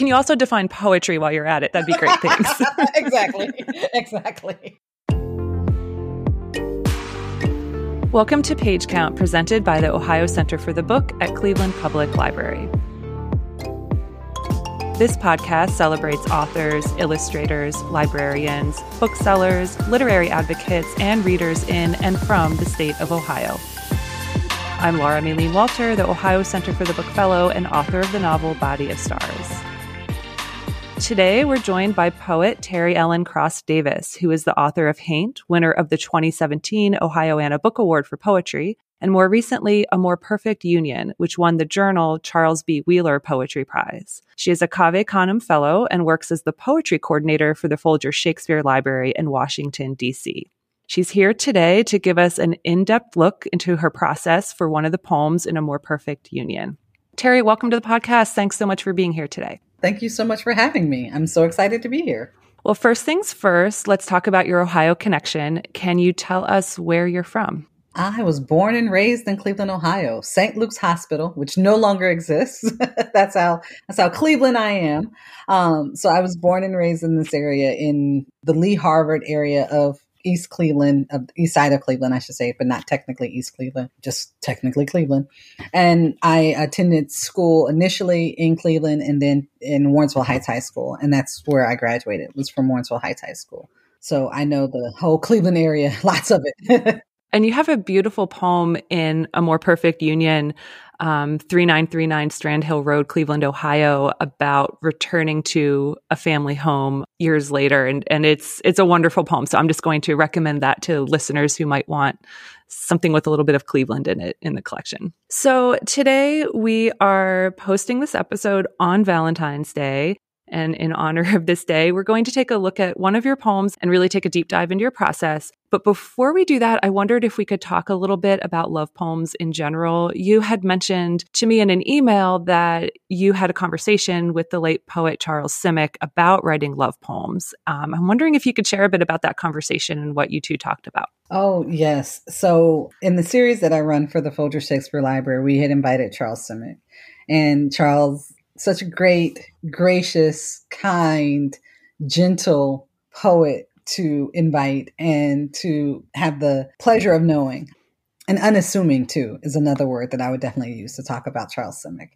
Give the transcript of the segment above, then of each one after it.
Can you also define poetry while you're at it? That'd be great. Thanks. exactly. Exactly. Welcome to Page Count, presented by the Ohio Center for the Book at Cleveland Public Library. This podcast celebrates authors, illustrators, librarians, booksellers, literary advocates, and readers in and from the state of Ohio. I'm Laura Maylene Walter, the Ohio Center for the Book Fellow and author of the novel Body of Stars. Today, we're joined by poet Teri Ellen Cross Davis, who is the author of Haint, winner of the 2017 Ohioana Book Award for Poetry, and more recently, A More Perfect Union, which won the journal Charles B. Wheeler Poetry Prize. She is a Cave Canem Fellow and works as the poetry coordinator for the Folger Shakespeare Library in Washington, D.C. She's here today to give us an in depth look into her process for one of the poems in A More Perfect Union. Teri, welcome to the podcast. Thanks so much for being here today. Thank you so much for having me. I'm so excited to be here. Well, first things first, let's talk about your Ohio connection. Can you tell us where you're from? I was born and raised in Cleveland, Ohio, St. Luke's Hospital, which no longer exists. that's how that's how Cleveland I am. Um, so I was born and raised in this area in the Lee Harvard area of East Cleveland, of east side of Cleveland, I should say, but not technically East Cleveland, just technically Cleveland. And I attended school initially in Cleveland and then in Warrensville Heights High School. And that's where I graduated, was from Warrensville Heights High School. So I know the whole Cleveland area, lots of it. and you have a beautiful poem in A More Perfect Union um, 3939 Strand Hill Road, Cleveland, Ohio, about returning to a family home years later. And, and it's, it's a wonderful poem. So I'm just going to recommend that to listeners who might want something with a little bit of Cleveland in it in the collection. So today we are posting this episode on Valentine's Day. And in honor of this day, we're going to take a look at one of your poems and really take a deep dive into your process. But before we do that, I wondered if we could talk a little bit about love poems in general. You had mentioned to me in an email that you had a conversation with the late poet Charles Simic about writing love poems. Um, I'm wondering if you could share a bit about that conversation and what you two talked about. Oh, yes. So, in the series that I run for the Folger Shakespeare Library, we had invited Charles Simic. And Charles such a great, gracious, kind, gentle poet to invite and to have the pleasure of knowing. And unassuming, too, is another word that I would definitely use to talk about Charles Simic.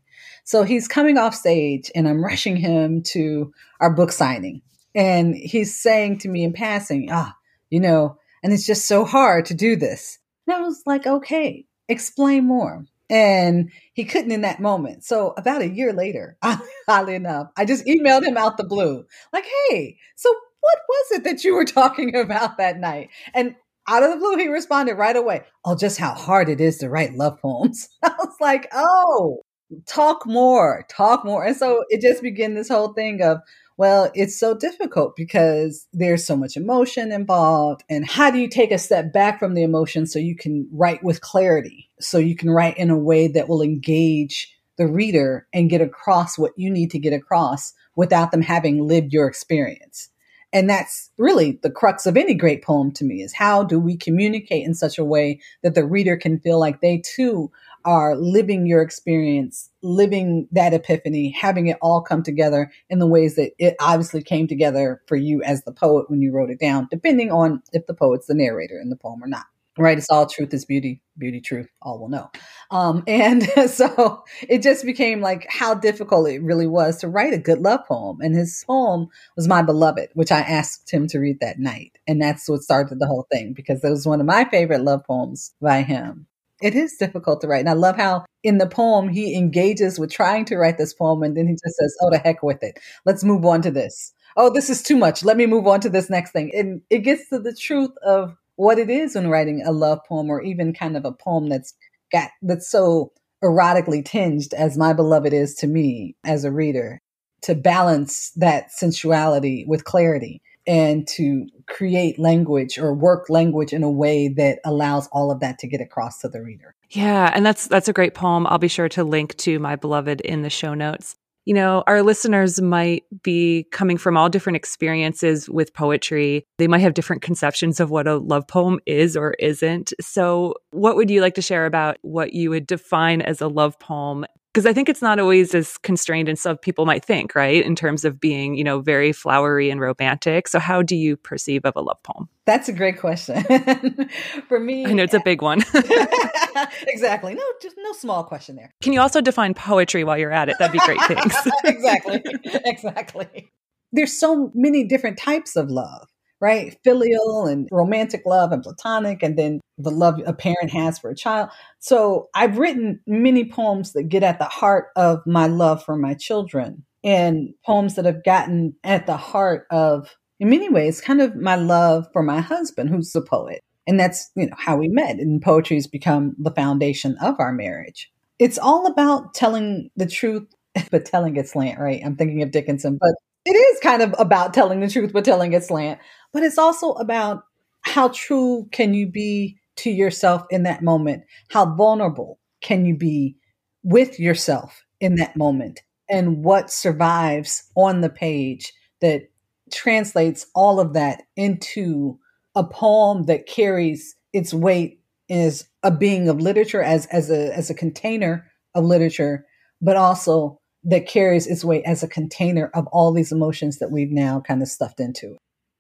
So he's coming off stage, and I'm rushing him to our book signing. And he's saying to me in passing, ah, you know, and it's just so hard to do this. And I was like, okay, explain more. And he couldn't in that moment. So about a year later, oddly enough, I just emailed him out the blue, like, hey, so what was it that you were talking about that night? And out of the blue, he responded right away, oh, just how hard it is to write love poems. I was like, oh, talk more, talk more. And so it just began this whole thing of, well, it's so difficult because there's so much emotion involved. And how do you take a step back from the emotion so you can write with clarity? So you can write in a way that will engage the reader and get across what you need to get across without them having lived your experience. And that's really the crux of any great poem to me is how do we communicate in such a way that the reader can feel like they too are living your experience, living that epiphany, having it all come together in the ways that it obviously came together for you as the poet when you wrote it down, depending on if the poet's the narrator in the poem or not. Right? It's all truth is beauty, beauty, truth, all will know. Um, and so it just became like how difficult it really was to write a good love poem. And his poem was My Beloved, which I asked him to read that night. And that's what started the whole thing because it was one of my favorite love poems by him it is difficult to write. And I love how in the poem he engages with trying to write this poem and then he just says, Oh, the heck with it. Let's move on to this. Oh, this is too much. Let me move on to this next thing. And it gets to the truth of what it is when writing a love poem or even kind of a poem that's got that's so erotically tinged as my beloved is to me as a reader to balance that sensuality with clarity and to create language or work language in a way that allows all of that to get across to the reader. Yeah, and that's that's a great poem. I'll be sure to link to my beloved in the show notes. You know, our listeners might be coming from all different experiences with poetry. They might have different conceptions of what a love poem is or isn't. So, what would you like to share about what you would define as a love poem Because I think it's not always as constrained as some people might think, right? In terms of being, you know, very flowery and romantic. So, how do you perceive of a love poem? That's a great question. For me, I know it's a big one. exactly. No, just no small question there. Can you also define poetry while you're at it? That'd be great. Thanks. exactly. Exactly. There's so many different types of love right? Filial and romantic love and platonic, and then the love a parent has for a child. So I've written many poems that get at the heart of my love for my children and poems that have gotten at the heart of, in many ways, kind of my love for my husband, who's a poet. And that's, you know, how we met. And poetry has become the foundation of our marriage. It's all about telling the truth, but telling it slant, right? I'm thinking of Dickinson, but it is kind of about telling the truth, but telling it slant but it's also about how true can you be to yourself in that moment? How vulnerable can you be with yourself in that moment? And what survives on the page that translates all of that into a poem that carries its weight as a being of literature, as, as, a, as a container of literature, but also that carries its weight as a container of all these emotions that we've now kind of stuffed into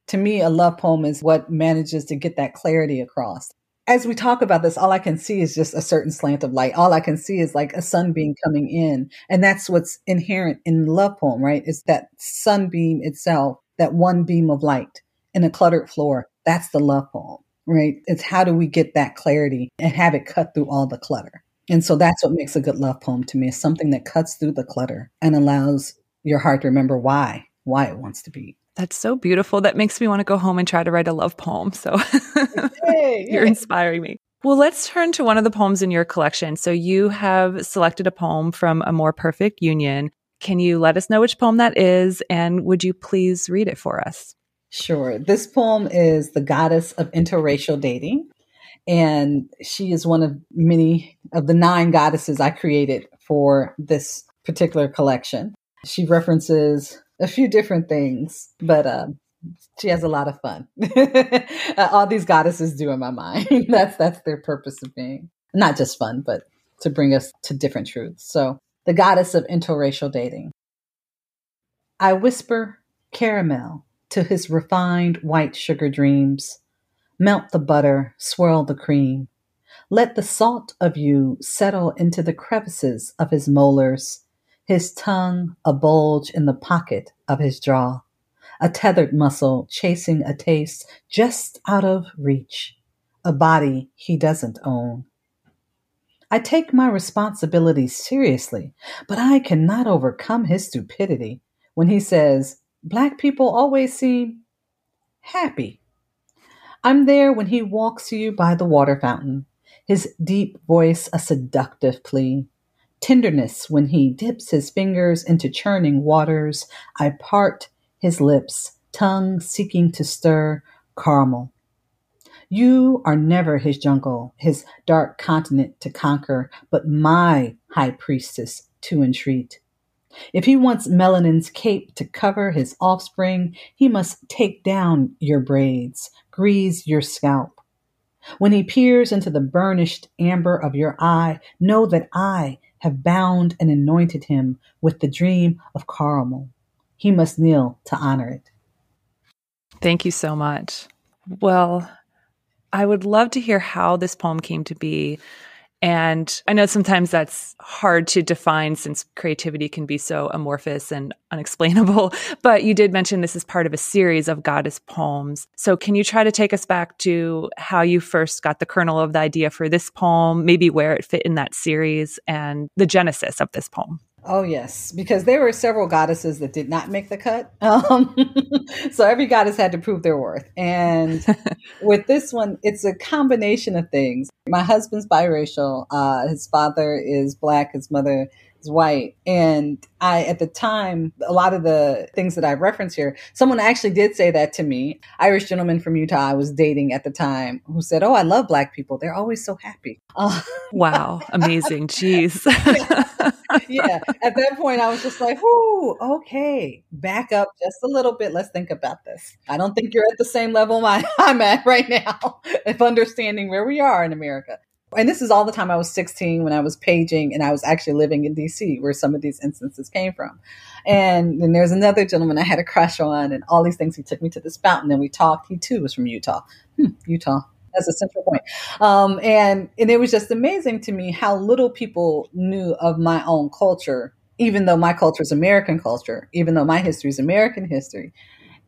to me, a love poem is what manages to get that clarity across. As we talk about this, all I can see is just a certain slant of light. All I can see is like a sunbeam coming in. And that's what's inherent in the love poem, right? Is that sunbeam itself, that one beam of light in a cluttered floor. That's the love poem, right? It's how do we get that clarity and have it cut through all the clutter? And so that's what makes a good love poem to me is something that cuts through the clutter and allows your heart to remember why, why it wants to be. That's so beautiful. That makes me want to go home and try to write a love poem. So hey, you're inspiring me. Well, let's turn to one of the poems in your collection. So you have selected a poem from A More Perfect Union. Can you let us know which poem that is? And would you please read it for us? Sure. This poem is The Goddess of Interracial Dating. And she is one of many of the nine goddesses I created for this particular collection. She references a few different things, but uh, she has a lot of fun. uh, all these goddesses do in my mind. that's that's their purpose of being. Not just fun, but to bring us to different truths. So, the goddess of interracial dating. I whisper caramel to his refined white sugar dreams. Melt the butter, swirl the cream. Let the salt of you settle into the crevices of his molars his tongue a bulge in the pocket of his jaw, a tethered muscle chasing a taste just out of reach, a body he doesn't own. I take my responsibilities seriously, but I cannot overcome his stupidity when he says, Black people always seem happy. I'm there when he walks you by the water fountain, his deep voice a seductive plea tenderness when he dips his fingers into churning waters. I part his lips, tongue seeking to stir caramel. You are never his jungle, his dark continent to conquer, but my high priestess to entreat. If he wants melanin's cape to cover his offspring, he must take down your braids, grease your scalp. When he peers into the burnished amber of your eye, know that I have bound and anointed him with the dream of caramel. He must kneel to honor it. Thank you so much. Well, I would love to hear how this poem came to be and I know sometimes that's hard to define since creativity can be so amorphous and unexplainable. But you did mention this is part of a series of goddess poems. So can you try to take us back to how you first got the kernel of the idea for this poem, maybe where it fit in that series and the genesis of this poem? Oh, yes, because there were several goddesses that did not make the cut. Um, so every goddess had to prove their worth. And with this one, it's a combination of things. My husband's biracial. Uh, his father is black, his mother white. And I, at the time, a lot of the things that I reference here, someone actually did say that to me. Irish gentleman from Utah I was dating at the time who said, Oh, I love black people. They're always so happy. Uh, wow. Amazing. Jeez. yeah. At that point, I was just like, Whoo, okay, back up just a little bit. Let's think about this. I don't think you're at the same level I'm at right now of understanding where we are in America. And this is all the time I was 16 when I was paging and I was actually living in DC where some of these instances came from. And then there's another gentleman I had a crush on and all these things. He took me to this fountain and we talked. He too was from Utah. Hmm, Utah. That's a central point. Um, and, and it was just amazing to me how little people knew of my own culture, even though my culture is American culture, even though my history is American history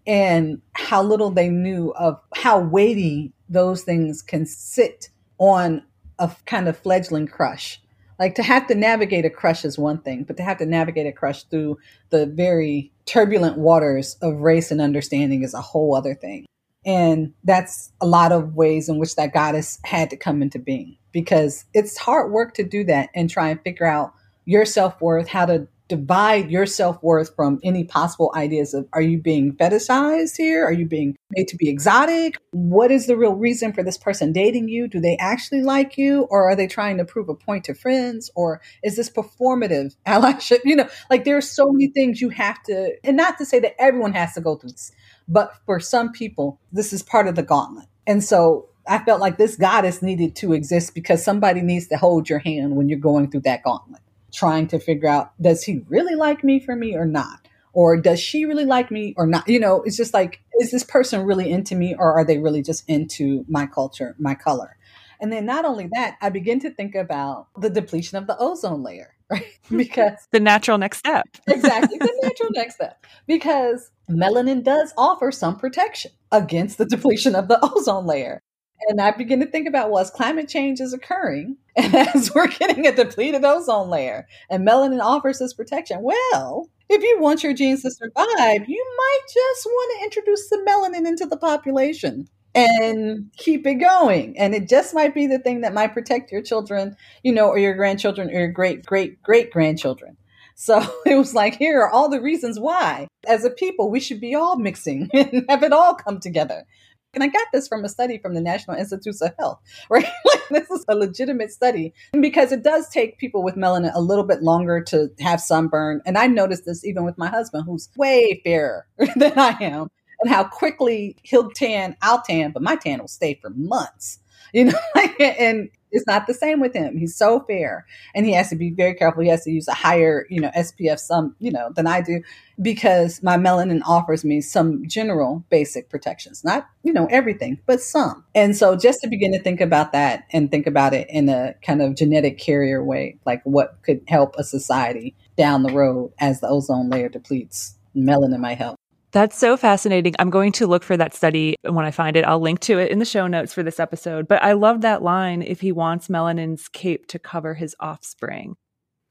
and how little they knew of how weighty those things can sit on a kind of fledgling crush. Like to have to navigate a crush is one thing, but to have to navigate a crush through the very turbulent waters of race and understanding is a whole other thing. And that's a lot of ways in which that goddess had to come into being because it's hard work to do that and try and figure out your self worth, how to divide your self worth from any possible ideas of are you being fetishized here? Are you being made to be exotic? What is the real reason for this person dating you? Do they actually like you? Or are they trying to prove a point to friends? Or is this performative allyship? You know, like there are so many things you have to, and not to say that everyone has to go through this, but for some people, this is part of the gauntlet. And so I felt like this goddess needed to exist because somebody needs to hold your hand when you're going through that gauntlet trying to figure out does he really like me for me or not? Or does she really like me or not? You know, it's just like, is this person really into me or are they really just into my culture, my color? And then not only that, I begin to think about the depletion of the ozone layer, right? Because the natural next step. exactly, the natural next step. Because melanin does offer some protection against the depletion of the ozone layer. And I begin to think about, well, as climate change is occurring, and as we're getting a depleted ozone layer, and melanin offers this protection, well, if you want your genes to survive, you might just want to introduce some melanin into the population and keep it going. And it just might be the thing that might protect your children, you know, or your grandchildren or your great, great, great grandchildren. So it was like, here are all the reasons why, as a people, we should be all mixing and have it all come together. And I got this from a study from the National Institutes of Health, right? like, this is a legitimate study because it does take people with melanin a little bit longer to have sunburn. And I noticed this even with my husband, who's way fairer than I am, and how quickly he'll tan, I'll tan, but my tan will stay for months you know, and it's not the same with him. He's so fair and he has to be very careful. He has to use a higher, you know, SPF some, you know, than I do because my melanin offers me some general basic protections, not, you know, everything, but some. And so just to begin to think about that and think about it in a kind of genetic carrier way, like what could help a society down the road as the ozone layer depletes, melanin might help. That's so fascinating. I'm going to look for that study and when I find it. I'll link to it in the show notes for this episode. But I love that line if he wants melanin's cape to cover his offspring.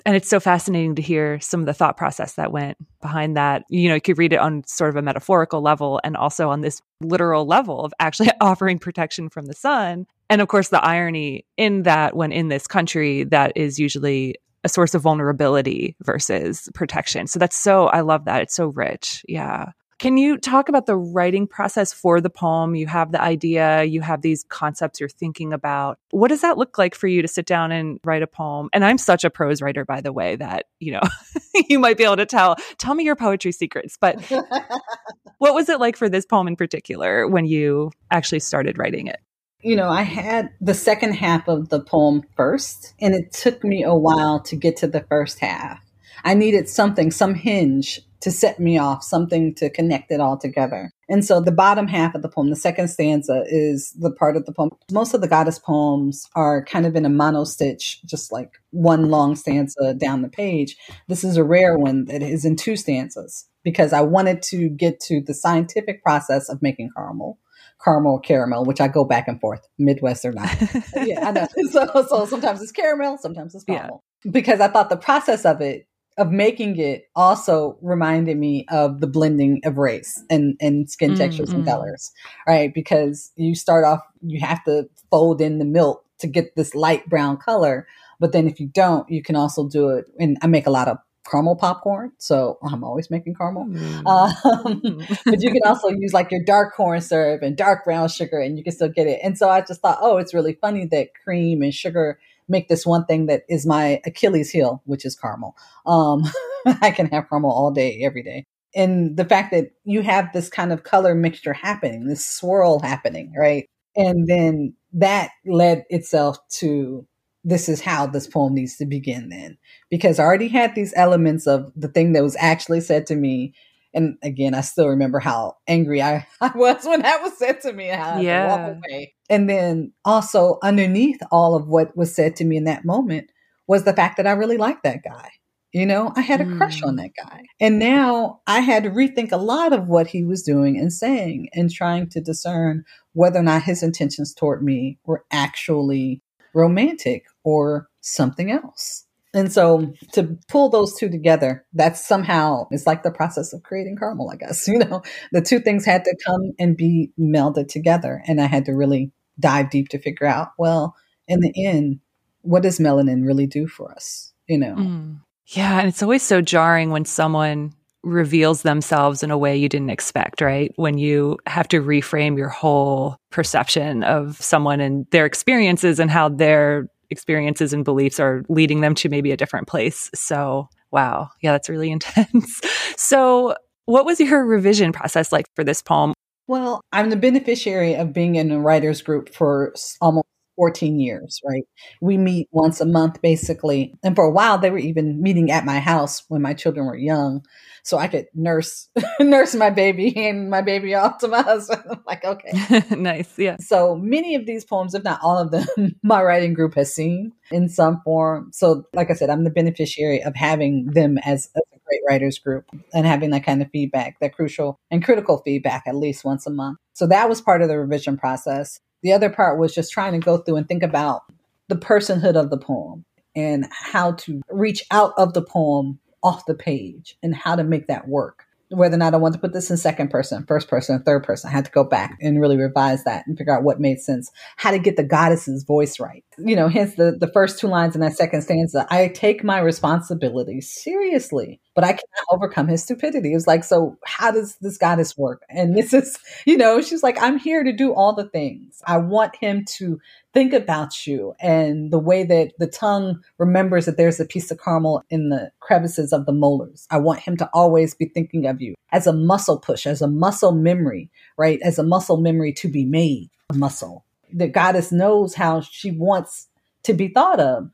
And it's so fascinating to hear some of the thought process that went behind that. You know, you could read it on sort of a metaphorical level and also on this literal level of actually offering protection from the sun. And of course, the irony in that when in this country, that is usually a source of vulnerability versus protection. So that's so, I love that. It's so rich. Yeah. Can you talk about the writing process for the poem? You have the idea, you have these concepts you're thinking about. What does that look like for you to sit down and write a poem? And I'm such a prose writer, by the way, that, you know, you might be able to tell, tell me your poetry secrets. But what was it like for this poem in particular when you actually started writing it? you know, I had the second half of the poem first, and it took me a while to get to the first half. I needed something, some hinge to set me off, something to connect it all together. And so the bottom half of the poem, the second stanza, is the part of the poem. Most of the goddess poems are kind of in a mono stitch, just like one long stanza down the page. This is a rare one that is in two stanzas because I wanted to get to the scientific process of making caramel caramel caramel, which I go back and forth, Midwest or not. yeah, I know. So, so sometimes it's caramel, sometimes it's caramel. Yeah. Because I thought the process of it of making it also reminded me of the blending of race and, and skin mm, textures mm-hmm. and colors, right? Because you start off, you have to fold in the milk to get this light brown color. But then if you don't, you can also do it. And I make a lot of caramel popcorn. So I'm always making caramel. Mm. Um, but you can also use like your dark corn syrup and dark brown sugar and you can still get it. And so I just thought, oh, it's really funny that cream and sugar make this one thing that is my Achilles heel, which is caramel. Um, I can have caramel all day, every day. And the fact that you have this kind of color mixture happening, this swirl happening, right? And then that led itself to this is how this poem needs to begin then. Because I already had these elements of the thing that was actually said to me. And again, I still remember how angry I, I was when that was said to me I yeah. walk away. And then also underneath all of what was said to me in that moment was the fact that I really liked that guy. You know, I had a mm. crush on mm. that guy. And now I had to rethink a lot of what he was doing and saying and trying to discern whether or not his intentions toward me were actually romantic or something else. And so to pull those two together, that's somehow it's like the process of creating caramel, I guess. You know, the two things had to come and be melded together. And I had to really dive deep to figure out, well, in the end, what does melanin really do for us? You know? Mm. Yeah. And it's always so jarring when someone reveals themselves in a way you didn't expect, right? When you have to reframe your whole perception of someone and their experiences and how their experiences and beliefs are leading them to maybe a different place. So, wow. Yeah, that's really intense. so, what was your revision process like for this poem? Well, I'm the beneficiary of being in a writer's group for almost 14 years, right? We meet once a month basically. And for a while they were even meeting at my house when my children were young. So I could nurse nurse my baby and my baby off to my husband. I'm like, okay. nice. Yeah. So many of these poems, if not all of them, my writing group has seen in some form. So like I said, I'm the beneficiary of having them as, as a great writers group and having that kind of feedback, that crucial and critical feedback at least once a month. So that was part of the revision process. The other part was just trying to go through and think about the personhood of the poem and how to reach out of the poem off the page and how to make that work whether or not I want to put this in second person, first person, third person. I had to go back and really revise that and figure out what made sense, how to get the goddess's voice right. You know, hence the, the first two lines in that second stanza. I take my responsibility seriously, but I cannot overcome his stupidity. It was like, so how does this goddess work? And this is, you know, she's like, I'm here to do all the things. I want him to think about you and the way that the tongue remembers that there's a piece of caramel in the crevices of the molars. I want him to always be thinking of you as a muscle push, as a muscle memory, right? As a muscle memory to be made, a muscle. The goddess knows how she wants to be thought of,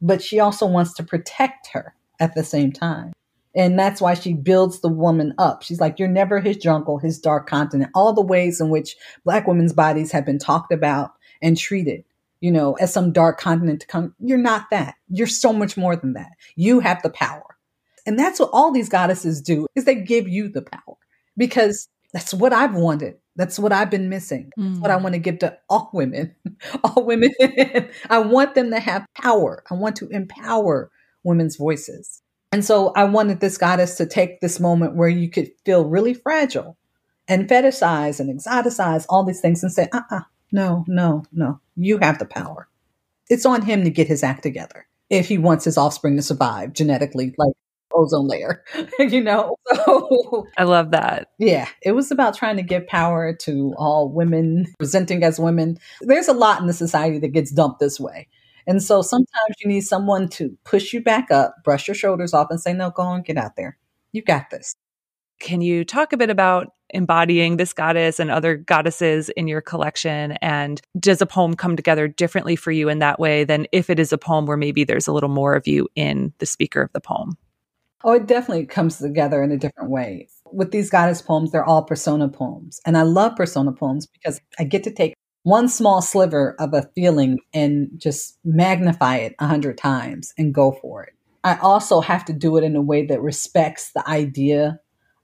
but she also wants to protect her at the same time. And that's why she builds the woman up. She's like, You're never his jungle, his dark continent. All the ways in which Black women's bodies have been talked about and treated, you know, as some dark continent to come. You're not that. You're so much more than that. You have the power. And that's what all these goddesses do is they give you the power because that's what I've wanted. That's what I've been missing. That's what I mm. want to give to all women. all women. I want them to have power. I want to empower women's voices. And so I wanted this goddess to take this moment where you could feel really fragile and fetishize and exoticize all these things and say, uh uh-uh, uh no, no, no. You have the power. It's on him to get his act together if he wants his offspring to survive genetically, like ozone layer, you know? So, I love that. Yeah. It was about trying to give power to all women presenting as women. There's a lot in the society that gets dumped this way. And so sometimes you need someone to push you back up, brush your shoulders off, and say, no, go on, get out there. You got this. Can you talk a bit about embodying this goddess and other goddesses in your collection? And does a poem come together differently for you in that way than if it is a poem where maybe there's a little more of you in the speaker of the poem? Oh, it definitely comes together in a different way. With these goddess poems, they're all persona poems. And I love persona poems because I get to take one small sliver of a feeling and just magnify it a hundred times and go for it. I also have to do it in a way that respects the idea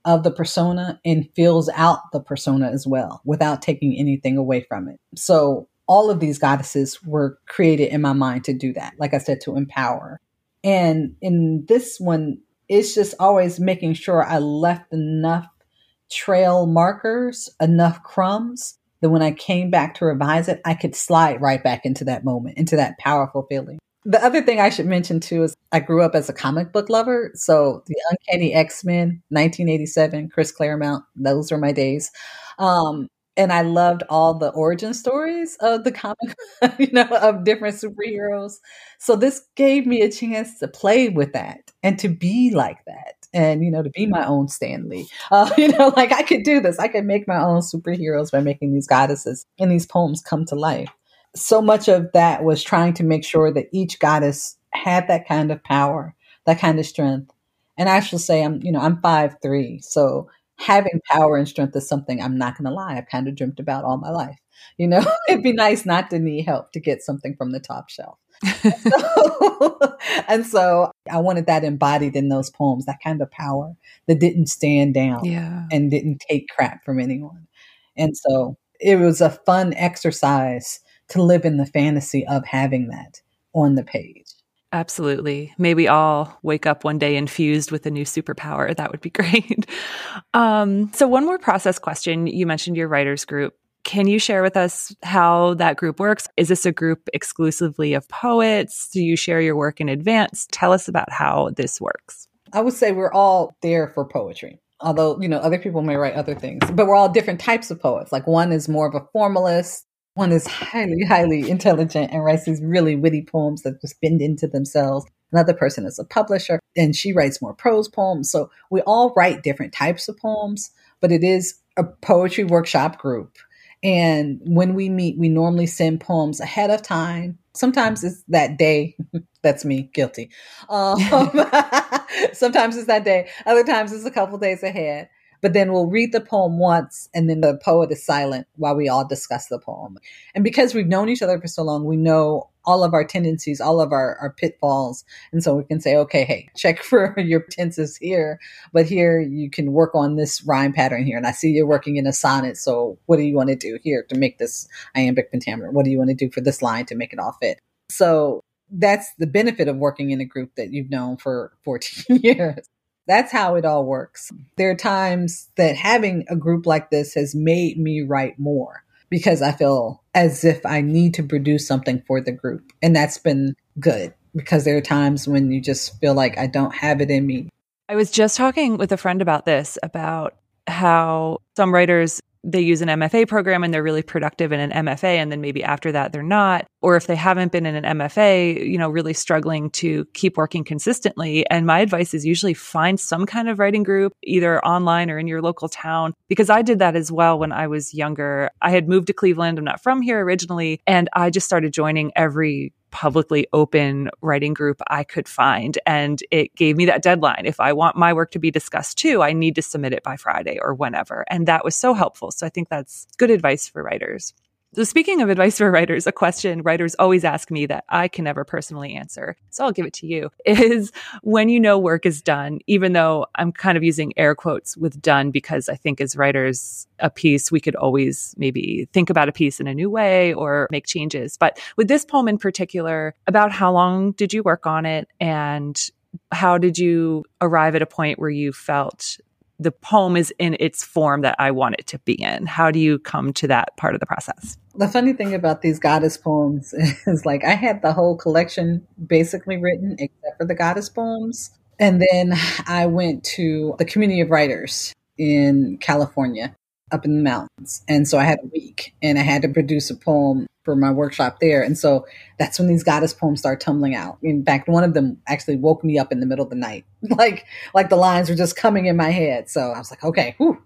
of the persona and fills out the persona as well without taking anything away from it. So all of these goddesses were created in my mind to do that. Like I said, to empower. And in this one, it's just always making sure I left enough trail markers, enough crumbs that when I came back to revise it, I could slide right back into that moment, into that powerful feeling. The other thing I should mention too is I grew up as a comic book lover. So the Uncanny X Men, 1987, Chris Claremont, those were my days. Um, and I loved all the origin stories of the comic, you know, of different superheroes. So this gave me a chance to play with that and to be like that and, you know, to be my own Stan Lee. Uh, you know, like I could do this. I could make my own superheroes by making these goddesses and these poems come to life. So much of that was trying to make sure that each goddess had that kind of power, that kind of strength. And I should say, I'm, you know, I'm five three, so having power and strength is something I'm not going to lie. I've kind of dreamt about all my life. You know, it'd be nice not to need help to get something from the top shelf. so, and so I wanted that embodied in those poems, that kind of power that didn't stand down yeah. and didn't take crap from anyone. And so it was a fun exercise to live in the fantasy of having that on the page. Absolutely. May we all wake up one day infused with a new superpower. That would be great. Um, so, one more process question. You mentioned your writers group. Can you share with us how that group works? Is this a group exclusively of poets? Do you share your work in advance? Tell us about how this works. I would say we're all there for poetry. Although, you know, other people may write other things, but we're all different types of poets. Like one is more of a formalist, one is highly, highly intelligent and writes these really witty poems that just bend into themselves. Another person is a publisher and she writes more prose poems. So we all write different types of poems, but it is a poetry workshop group. And when we meet, we normally send poems ahead of time. Sometimes it's that day. That's me, guilty. Um, sometimes it's that day. Other times it's a couple days ahead. But then we'll read the poem once and then the poet is silent while we all discuss the poem. And because we've known each other for so long, we know all of our tendencies, all of our, our pitfalls. And so we can say, okay, hey, check for your tenses here, but here you can work on this rhyme pattern here. And I see you're working in a sonnet. So what do you want to do here to make this iambic pentameter? What do you want to do for this line to make it all fit? So that's the benefit of working in a group that you've known for 14 years. That's how it all works. There are times that having a group like this has made me write more because I feel as if I need to produce something for the group. And that's been good because there are times when you just feel like I don't have it in me. I was just talking with a friend about this about how some writers they use an MFA program and they're really productive in an MFA and then maybe after that they're not. Or if they haven't been in an MFA you know really struggling to keep working consistently. And my advice is usually find some kind of writing group either online or in your local town because I did that as well when I was younger. I had moved to Cleveland. I'm not from here originally. And I just started joining every publicly open writing group I could find. And it gave me that deadline. If I want my work to be discussed too, I need to submit it by Friday or whenever. And that was so helpful. So I think that's good advice for writers. So, speaking of advice for writers, a question writers always ask me that I can never personally answer, so I'll give it to you, is when you know work is done, even though I'm kind of using air quotes with done because I think as writers, a piece, we could always maybe think about a piece in a new way or make changes. But with this poem in particular, about how long did you work on it and how did you arrive at a point where you felt the poem is in its form that I want it to be in? How do you come to that part of the process? The funny thing about these goddess poems is like I had the whole collection basically written except for the goddess poems. And then I went to the community of writers in California up in the mountains. And so I had a week and I had to produce a poem for my workshop there. And so that's when these goddess poems start tumbling out. In fact, one of them actually woke me up in the middle of the night. like like the lines were just coming in my head. So I was like, okay, whew,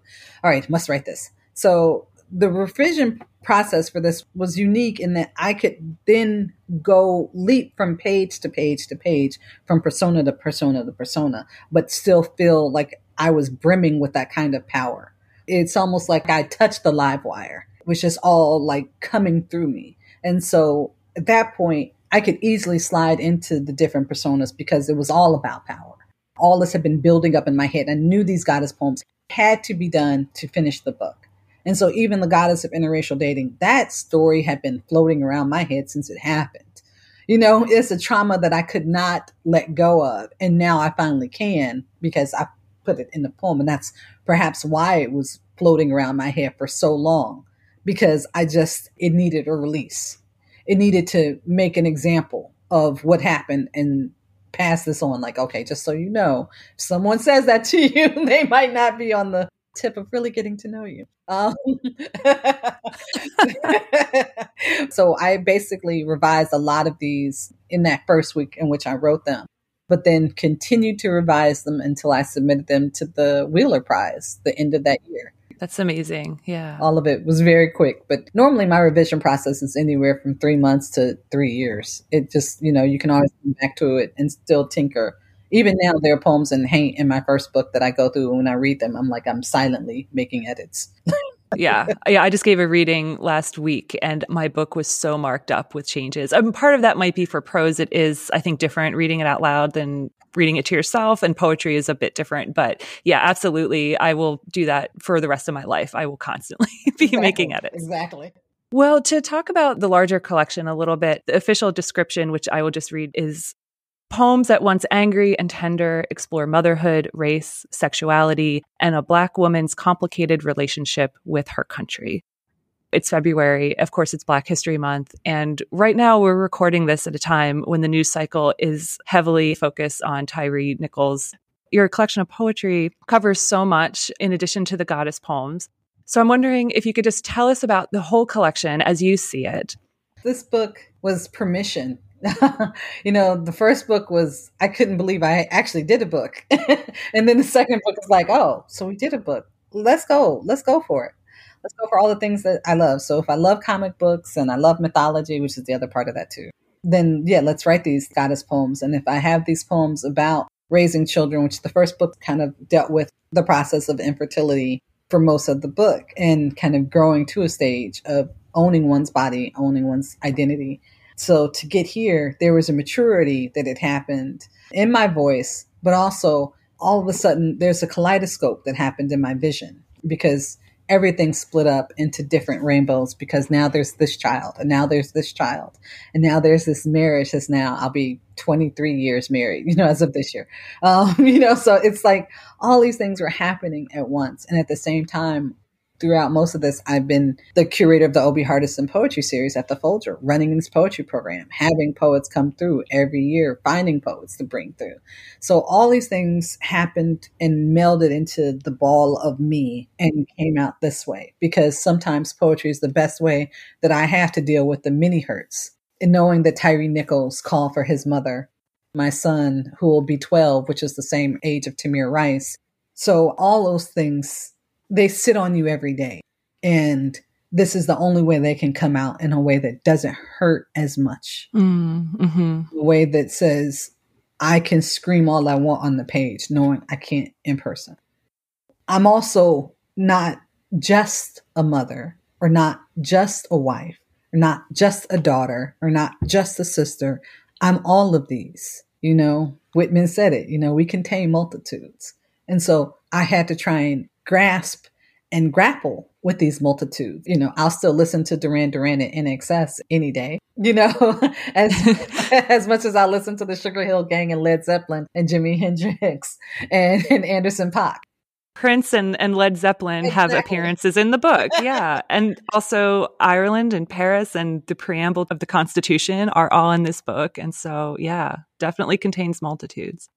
all right, must write this. So the revision process for this was unique in that I could then go leap from page to page to page, from persona to persona to persona, but still feel like I was brimming with that kind of power it's almost like I touched the live wire, which is all like coming through me. And so at that point, I could easily slide into the different personas because it was all about power. All this had been building up in my head. I knew these goddess poems had to be done to finish the book. And so even the goddess of interracial dating, that story had been floating around my head since it happened. You know, it's a trauma that I could not let go of. And now I finally can because I put it in the poem. And that's perhaps why it was floating around my head for so long because I just, it needed a release. It needed to make an example of what happened and pass this on. Like, okay, just so you know, someone says that to you, they might not be on the tip of really getting to know you. Um, so I basically revised a lot of these in that first week in which I wrote them, but then continued to revise them until I submitted them to the Wheeler Prize the end of that year. That's amazing. Yeah. All of it was very quick, but normally my revision process is anywhere from three months to three years. It just, you know, you can always come back to it and still tinker even now there are poems in in my first book that I go through when I read them, I'm like I'm silently making edits. yeah. Yeah. I just gave a reading last week and my book was so marked up with changes. Um, part of that might be for prose. It is, I think, different reading it out loud than reading it to yourself and poetry is a bit different. But yeah, absolutely. I will do that for the rest of my life. I will constantly be exactly. making edits. Exactly. Well, to talk about the larger collection a little bit, the official description, which I will just read, is Poems at once angry and tender explore motherhood, race, sexuality, and a Black woman's complicated relationship with her country. It's February. Of course, it's Black History Month. And right now, we're recording this at a time when the news cycle is heavily focused on Tyre Nichols. Your collection of poetry covers so much in addition to the goddess poems. So I'm wondering if you could just tell us about the whole collection as you see it. This book was permission you know, the first book was I couldn't believe I actually did a book. and then the second book is like, oh, so we did a book. Let's go. Let's go for it. Let's go for all the things that I love. So if I love comic books and I love mythology, which is the other part of that too, then yeah, let's write these goddess poems. And if I have these poems about raising children, which the first book kind of dealt with the process of infertility for most of the book and kind of growing to a stage of owning one's body, owning one's identity so to get here, there was a maturity that had happened in my voice, but also all of a sudden there's a kaleidoscope that happened in my vision because everything split up into different rainbows because now there's this child and now there's this child and now there's this marriage that's now I'll be 23 years married, you know, as of this year. Um, you know, so it's like all these things were happening at once. And at the same time, throughout most of this, I've been the curator of the O.B. Hardison Poetry Series at the Folger, running this poetry program, having poets come through every year, finding poets to bring through. So all these things happened and melded into the ball of me and came out this way because sometimes poetry is the best way that I have to deal with the mini hurts. And knowing that Tyre Nichols called for his mother, my son, who will be 12, which is the same age of Tamir Rice. So all those things they sit on you every day. And this is the only way they can come out in a way that doesn't hurt as much. Mm, mm-hmm. A way that says, I can scream all I want on the page, knowing I can't in person. I'm also not just a mother, or not just a wife, or not just a daughter, or not just a sister. I'm all of these. You know, Whitman said it, you know, we contain multitudes. And so I had to try and grasp and grapple with these multitudes. You know, I'll still listen to Duran Duran and INXS any day. You know, as as much as I listen to the Sugar Hill Gang and Led Zeppelin and Jimi Hendrix and, and Anderson .Paak. Prince and, and Led Zeppelin exactly. have appearances in the book. Yeah. and also Ireland and Paris and the preamble of the Constitution are all in this book. And so, yeah, definitely contains multitudes.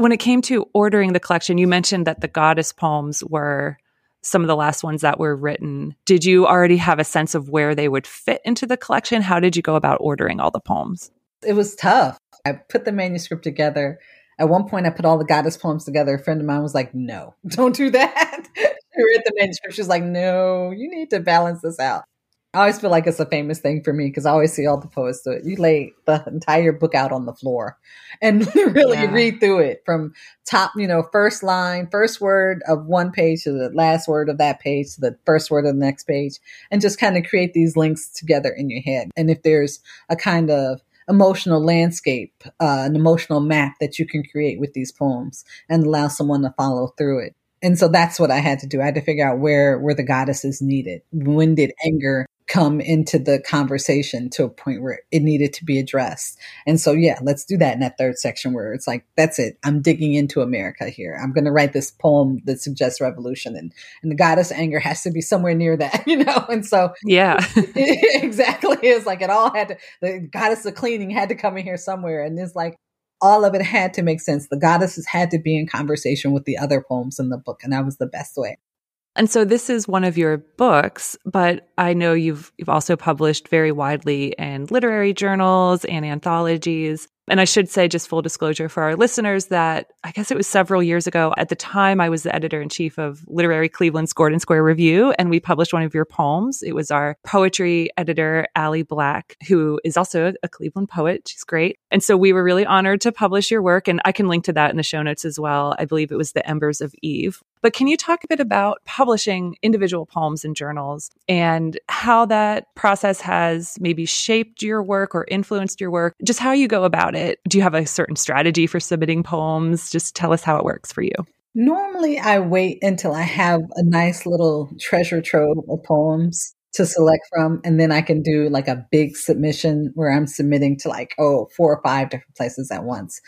When it came to ordering the collection, you mentioned that the goddess poems were some of the last ones that were written. Did you already have a sense of where they would fit into the collection? How did you go about ordering all the poems? It was tough. I put the manuscript together. At one point, I put all the goddess poems together. A friend of mine was like, No, don't do that. she read the manuscript. She was like, No, you need to balance this out. I always feel like it's a famous thing for me because I always see all the poets do it. You lay the entire book out on the floor and really yeah. read through it from top, you know, first line, first word of one page to the last word of that page to the first word of the next page and just kind of create these links together in your head. And if there's a kind of emotional landscape, uh, an emotional map that you can create with these poems and allow someone to follow through it. And so that's what I had to do. I had to figure out where where the goddesses needed. When did anger come into the conversation to a point where it needed to be addressed. And so, yeah, let's do that in that third section where it's like, that's it. I'm digging into America here. I'm going to write this poem that suggests revolution and, and the goddess anger has to be somewhere near that, you know? And so, yeah, exactly. It's like it all had to, the goddess of cleaning had to come in here somewhere. And it's like, all of it had to make sense. The goddesses had to be in conversation with the other poems in the book. And that was the best way. And so this is one of your books, but I know you've you've also published very widely in literary journals and anthologies. And I should say, just full disclosure for our listeners, that I guess it was several years ago. At the time, I was the editor in chief of Literary Cleveland's Gordon Square Review, and we published one of your poems. It was our poetry editor, Ali Black, who is also a Cleveland poet. She's great. And so we were really honored to publish your work, and I can link to that in the show notes as well. I believe it was The Embers of Eve. But can you talk a bit about publishing individual poems in journals and how that process has maybe shaped your work or influenced your work? Just how you go about it. Do you have a certain strategy for submitting poems? Just tell us how it works for you. Normally, I wait until I have a nice little treasure trove of poems to select from and then i can do like a big submission where i'm submitting to like oh four or five different places at once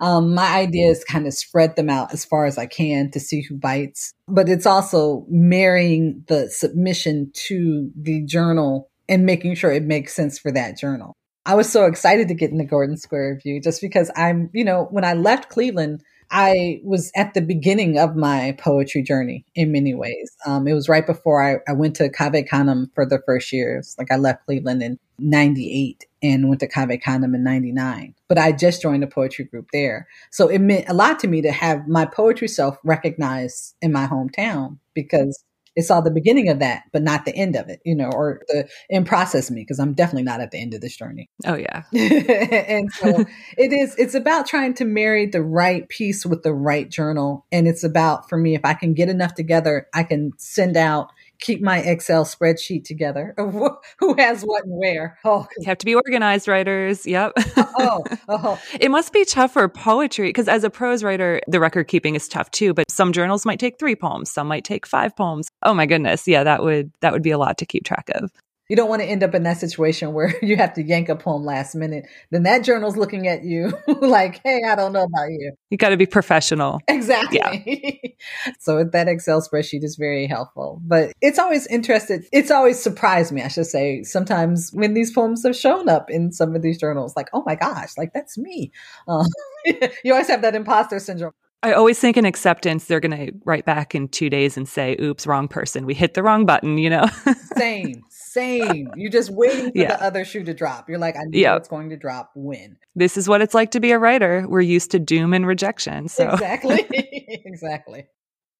um, my idea is kind of spread them out as far as I can to see who bites, but it's also marrying the submission to the journal and making sure it makes sense for that journal. I was so excited to get in the Gordon Square Review just because I'm, you know, when I left Cleveland, I was at the beginning of my poetry journey in many ways. Um, it was right before I, I went to Cave Canem for the first years. Like I left Cleveland in 98 and went to Cave Canem in 99. But I just joined a poetry group there. So it meant a lot to me to have my poetry self recognized in my hometown because it saw the beginning of that, but not the end of it, you know, or the in process me, because I'm definitely not at the end of this journey. Oh yeah. and so it is, it's about trying to marry the right piece with the right journal. And it's about, for me, if I can get enough together, I can send out keep my Excel spreadsheet together of who has what and where. Oh, you have to be organized, writers. Yep. oh, oh. it must be tough for poetry because as a prose writer, the record keeping is tough too. But some journals might take three poems, some might take five poems. Oh my goodness, yeah, that would that would be a lot to keep track of you don't want to end up in that situation where you have to yank a poem last minute. Then that journal's looking at you like, hey, I don't know about you. You got to be professional. Exactly. Yeah. so that Excel spreadsheet is very helpful. But it's always interested, it's always surprised me, I should say, sometimes when these poems have shown up in some of these journals, like, oh my gosh, like that's me. Uh, you always have that imposter syndrome. I always think in acceptance, they're going to write back in two days and say, oops, wrong person. We hit the wrong button, you know? Same, same. You're just waiting for yeah. the other shoe to drop. You're like, I know yep. it's going to drop when. This is what it's like to be a writer. We're used to doom and rejection. So Exactly. exactly.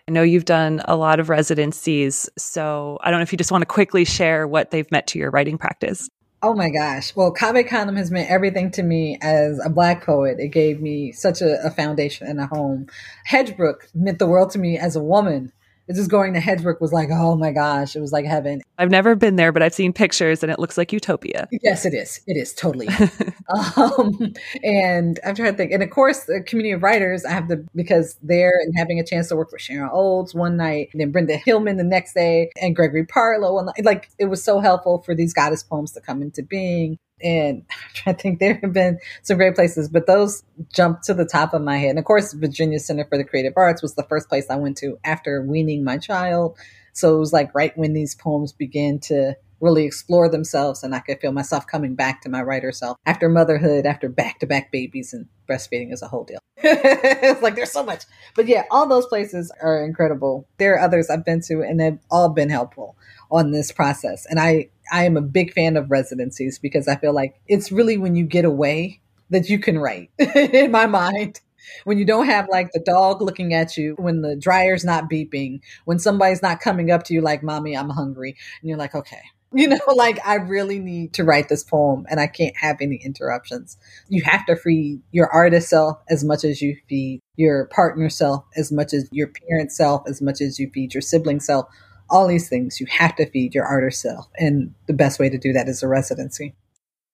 I know you've done a lot of residencies. So I don't know if you just want to quickly share what they've meant to your writing practice. Oh my gosh. Well, Cave Canem has meant everything to me as a black poet. It gave me such a, a foundation and a home. Hedgebrook meant the world to me as a woman just going to Hedgebrook was like, oh my gosh, it was like heaven. I've never been there, but I've seen pictures and it looks like utopia. Yes, it is. It is totally. um, and I'm trying to think. And of course, the community of writers, I have to, because there and having a chance to work with Sharon Olds one night, and then Brenda Hillman the next day, and Gregory one night. Like, it was so helpful for these goddess poems to come into being and to think there have been some great places, but those jumped to the top of my head. And of course, Virginia Center for the Creative Arts was the first place I went to after weaning my child. So it was like right when these poems began to really explore themselves and I could feel myself coming back to my writer self after motherhood, after back to back babies and breastfeeding is a whole deal. it's like there's so much. But yeah, all those places are incredible. There are others I've been to and they've all been helpful on this process. And I I am a big fan of residencies because I feel like it's really when you get away that you can write in my mind. When you don't have like the dog looking at you, when the dryer's not beeping, when somebody's not coming up to you like, Mommy, I'm hungry. And you're like, okay, you know, like I really need to write this poem and I can't have any interruptions. You have to feed your artist self as much as you feed your partner self, as much as your parent self, as much as you feed your sibling self all these things you have to feed your artist self. And the best way to do that is a residency.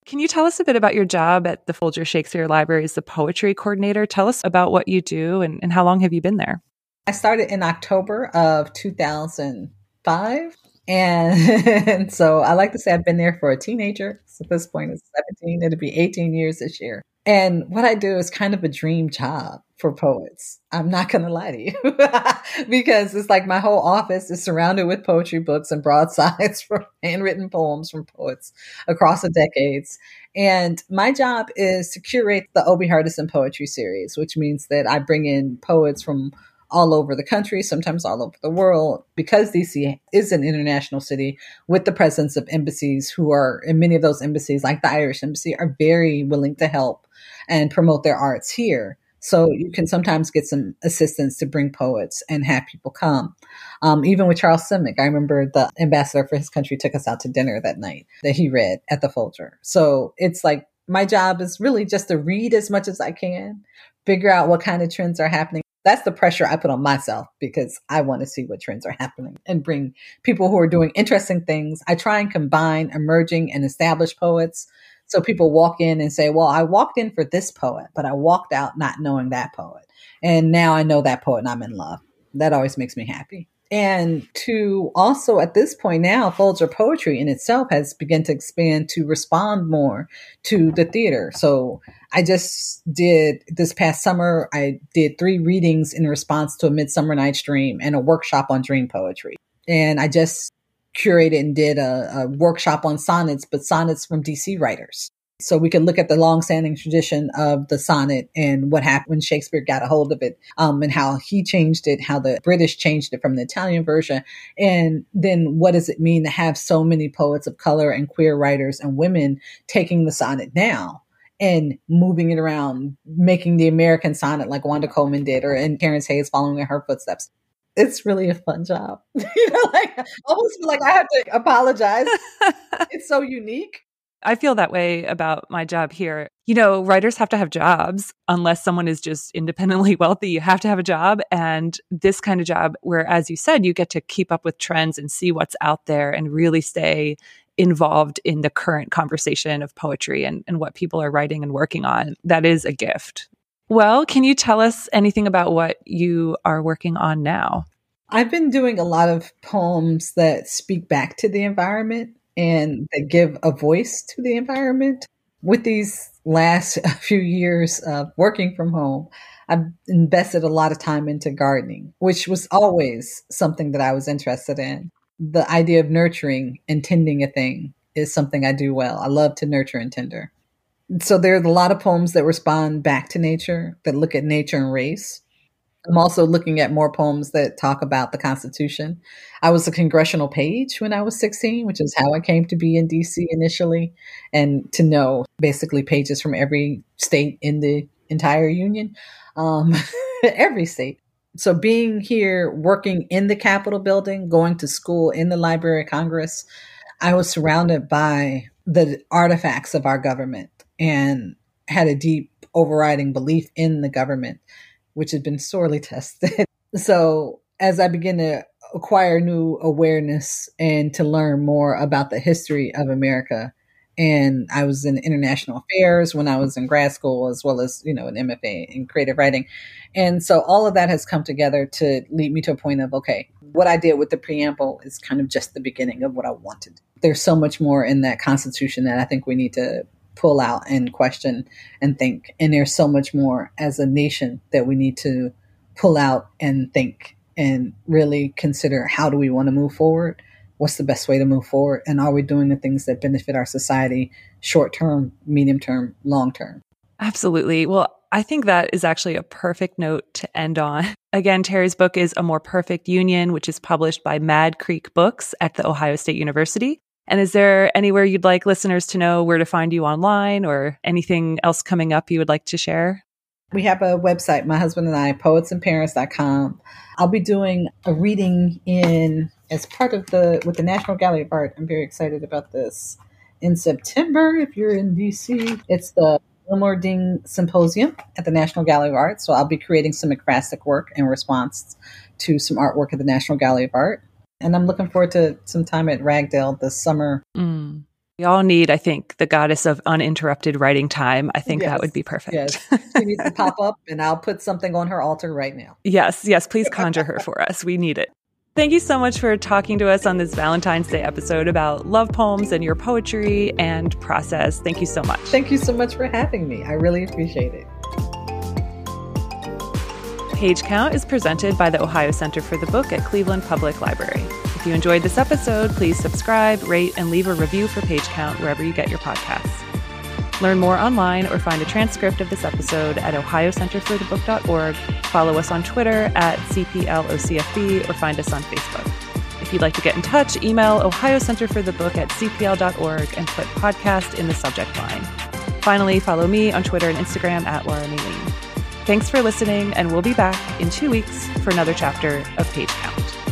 Can you tell us a bit about your job at the Folger Shakespeare Library as the poetry coordinator? Tell us about what you do and, and how long have you been there? I started in October of 2005. And so I like to say I've been there for a teenager. So at this point, it's 17. It'll be 18 years this year. And what I do is kind of a dream job for poets. I'm not going to lie to you because it's like my whole office is surrounded with poetry books and broadsides from handwritten poems from poets across the decades. And my job is to curate the O.B. Hardison poetry series, which means that I bring in poets from all over the country, sometimes all over the world, because DC is an international city with the presence of embassies who are, and many of those embassies, like the Irish Embassy, are very willing to help and promote their arts here. So you can sometimes get some assistance to bring poets and have people come. Um, even with Charles Simic, I remember the ambassador for his country took us out to dinner that night that he read at the Folger. So it's like my job is really just to read as much as I can, figure out what kind of trends are happening. That's the pressure I put on myself because I want to see what trends are happening and bring people who are doing interesting things. I try and combine emerging and established poets so people walk in and say, well, I walked in for this poet, but I walked out not knowing that poet. And now I know that poet and I'm in love. That always makes me happy. And to also at this point now, Folger poetry in itself has begun to expand to respond more to the theater. So I just did this past summer, I did three readings in response to a Midsummer Night's Dream and a workshop on dream poetry. And I just curated and did a, a workshop on sonnets, but sonnets from DC writers. So we can look at the long-standing tradition of the sonnet and what happened when Shakespeare got a hold of it, um, and how he changed it, how the British changed it from the Italian version, and then what does it mean to have so many poets of color and queer writers and women taking the sonnet now and moving it around, making the American sonnet like Wanda Coleman did, or and Terrance Hayes following in her footsteps it's really a fun job. you know, like almost feel like I have to apologize. it's so unique. I feel that way about my job here. You know, writers have to have jobs unless someone is just independently wealthy. You have to have a job. And this kind of job, where, as you said, you get to keep up with trends and see what's out there and really stay involved in the current conversation of poetry and, and what people are writing and working on, that is a gift. Well, can you tell us anything about what you are working on now? I've been doing a lot of poems that speak back to the environment and that give a voice to the environment. With these last few years of working from home, I've invested a lot of time into gardening, which was always something that I was interested in. The idea of nurturing and tending a thing is something I do well. I love to nurture and tender so there are a lot of poems that respond back to nature, that look at nature and race. I'm also looking at more poems that talk about the Constitution. I was a congressional page when I was 16, which is how I came to be in DC initially, and to know basically pages from every state in the entire union, um, every state. So being here, working in the Capitol building, going to school in the Library of Congress, I was surrounded by the artifacts of our government and had a deep overriding belief in the government, which had been sorely tested. so as I began to acquire new awareness and to learn more about the history of America, and I was in international affairs when I was in grad school, as well as you know an MFA in creative writing, and so all of that has come together to lead me to a point of okay, what I did with the preamble is kind of just the beginning of what I wanted. There's so much more in that Constitution that I think we need to pull out and question and think. And there's so much more as a nation that we need to pull out and think and really consider how do we want to move forward? What's the best way to move forward? And are we doing the things that benefit our society short term, medium term, long term? Absolutely. Well, I think that is actually a perfect note to end on. Again, Teri's book is A More Perfect Union, which is published by Mad Creek Books at The Ohio State University. And is there anywhere you'd like listeners to know where to find you online or anything else coming up you would like to share? We have a website, my husband and I, poetsandparents.com. I'll be doing a reading in as part of the with the National Gallery of Art. I'm very excited about this. In September, if you're in DC, it's the Wilmerding Symposium at the National Gallery of Art. So I'll be creating some ekphrastic work in response to some artwork at the National Gallery of Art and I'm looking forward to some time at Ragdale this summer. Mm. We all need, I think, the goddess of uninterrupted writing time. I think yes. that would be perfect. Yes. She needs to pop up, and I'll put something on her altar right now. Yes, yes. Please conjure her for us. We need it. Thank you so much for talking to us on this Valentine's Day episode about love poems and your poetry and process. Thank you so much. Thank you so much for having me. I really appreciate it. Page Count is presented by the Ohio Center for the Book at Cleveland Public Library. If you enjoyed this episode, please subscribe, rate, and leave a review for Page Count wherever you get your podcasts. Learn more online or find a transcript of this episode at ohiocenterforthebook.org. Follow us on Twitter at CPLOCFB or find us on Facebook. If you'd like to get in touch, email Ohio Center for the Book at cpl.org and put podcast in the subject line. Finally, follow me on Twitter and Instagram at Laura Maylene. Thanks for listening, and we'll be back in two weeks for another chapter of Page Count.